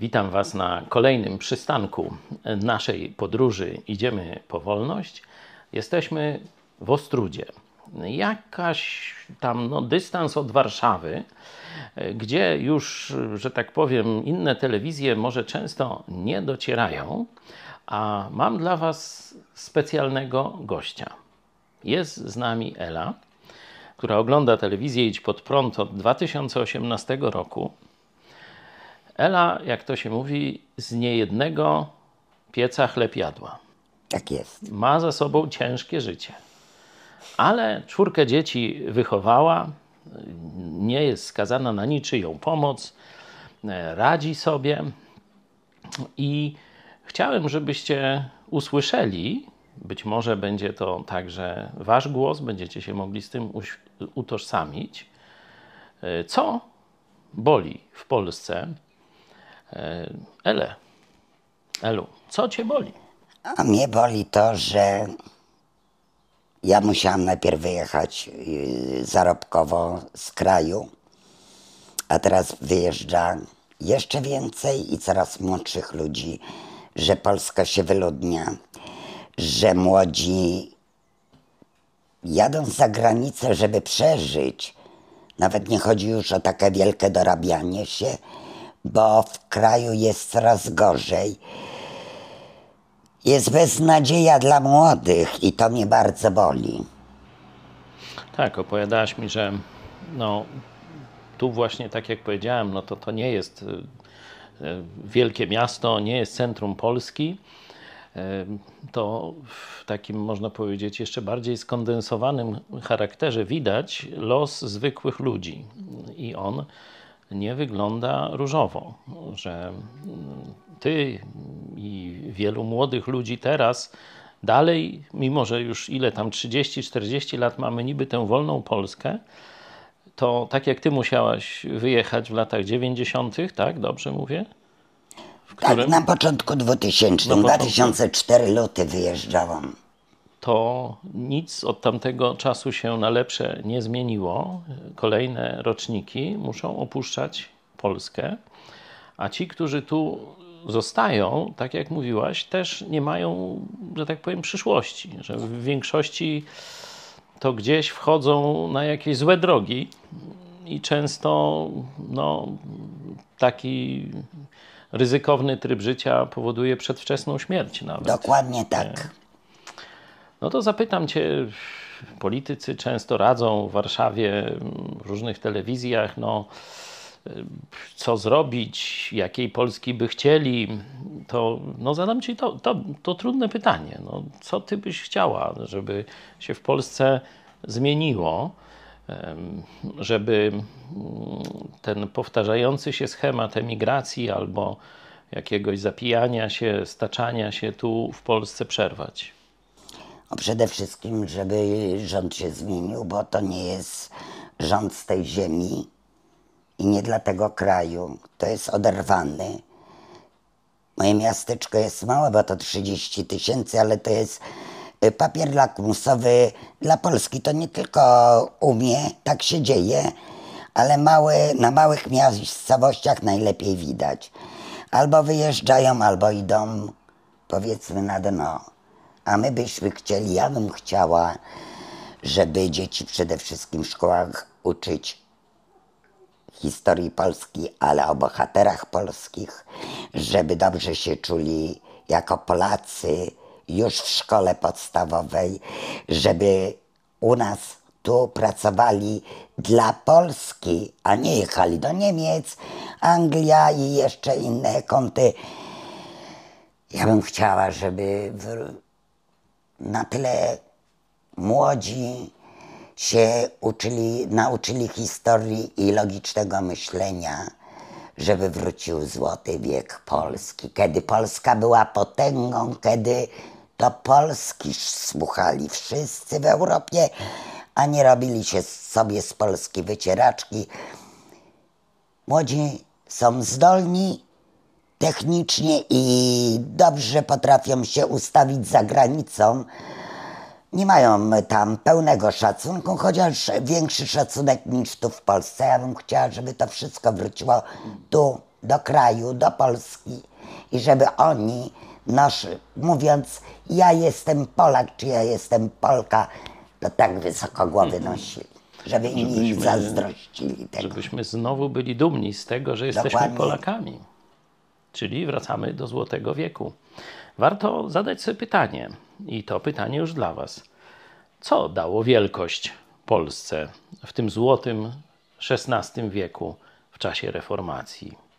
Witam Was na kolejnym przystanku naszej podróży Idziemy po wolność. Jesteśmy w Ostrudzie. Jakaś tam no, dystans od Warszawy, gdzie już, że tak powiem, inne telewizje może często nie docierają, a mam dla Was specjalnego gościa. Jest z nami Ela, która ogląda telewizję Idź Pod Prąd od 2018 roku. Ela, jak to się mówi, z niejednego pieca chleb jadła. Tak jest. Ma za sobą ciężkie życie. Ale czwórkę dzieci wychowała, nie jest skazana na niczyją pomoc, radzi sobie. I chciałem, żebyście usłyszeli, być może będzie to także wasz głos, będziecie się mogli z tym utożsamić, co boli w Polsce. Ele, Elu, co cię boli? A mnie boli to, że ja musiałam najpierw wyjechać yy, zarobkowo z kraju, a teraz wyjeżdża jeszcze więcej i coraz młodszych ludzi, że Polska się wyludnia, że młodzi jadą za granicę, żeby przeżyć. Nawet nie chodzi już o takie wielkie dorabianie się, bo w kraju jest coraz gorzej. Jest beznadzieja dla młodych i to mnie bardzo boli. Tak, opowiadałaś mi, że no, tu właśnie, tak jak powiedziałem, no to to nie jest y, y, wielkie miasto, nie jest centrum Polski. Y, to w takim, można powiedzieć, jeszcze bardziej skondensowanym charakterze widać los zwykłych ludzi. I on nie wygląda różowo, że ty i wielu młodych ludzi teraz dalej, mimo że już ile tam 30-40 lat mamy niby tę wolną Polskę, to tak jak ty musiałaś wyjechać w latach 90., tak? Dobrze mówię? W którym... Tak, na początku 2000, no, 2004 luty wyjeżdżałam. To nic od tamtego czasu się na lepsze nie zmieniło. Kolejne roczniki muszą opuszczać Polskę, a ci, którzy tu zostają, tak jak mówiłaś, też nie mają, że tak powiem, przyszłości. Że w większości to gdzieś wchodzą na jakieś złe drogi i często no, taki ryzykowny tryb życia powoduje przedwczesną śmierć nawet. Dokładnie tak. No to zapytam Cię, politycy często radzą w Warszawie, w różnych telewizjach, no co zrobić, jakiej Polski by chcieli, to no zadam Ci to, to, to trudne pytanie. No, co Ty byś chciała, żeby się w Polsce zmieniło, żeby mm, ten powtarzający się schemat emigracji albo jakiegoś zapijania się, staczania się tu w Polsce przerwać? No przede wszystkim, żeby rząd się zmienił, bo to nie jest rząd z tej ziemi i nie dla tego kraju. To jest oderwany. Moje miasteczko jest małe, bo to 30 tysięcy, ale to jest y, papier lakmusowy dla Polski. To nie tylko umie, tak się dzieje, ale małe, na małych miejscowościach najlepiej widać. Albo wyjeżdżają, albo idą powiedzmy na dno. A my byśmy chcieli, ja bym chciała, żeby dzieci przede wszystkim w szkołach uczyć historii Polski, ale o bohaterach polskich, żeby dobrze się czuli jako Polacy już w szkole podstawowej, żeby u nas tu pracowali dla Polski, a nie jechali do Niemiec, Anglia i jeszcze inne kąty. Ja bym chciała, żeby w, na tyle młodzi się uczyli, nauczyli historii i logicznego myślenia, żeby wrócił złoty wiek Polski, kiedy Polska była potęgą, kiedy to Polski słuchali wszyscy w Europie, a nie robili się sobie z Polski wycieraczki. Młodzi są zdolni technicznie i dobrze potrafią się ustawić za granicą, nie mają tam pełnego szacunku, chociaż większy szacunek niż tu w Polsce. Ja bym chciała, żeby to wszystko wróciło tu do kraju, do Polski i żeby oni, nasz, mówiąc ja jestem Polak, czy ja jestem Polka, to tak wysoko głowy nosili, żeby inni zazdrościli tego. Żebyśmy znowu byli dumni z tego, że jesteśmy Dokładnie. Polakami. Czyli wracamy do Złotego Wieku. Warto zadać sobie pytanie, i to pytanie już dla Was. Co dało wielkość Polsce w tym złotym XVI wieku w czasie reformacji?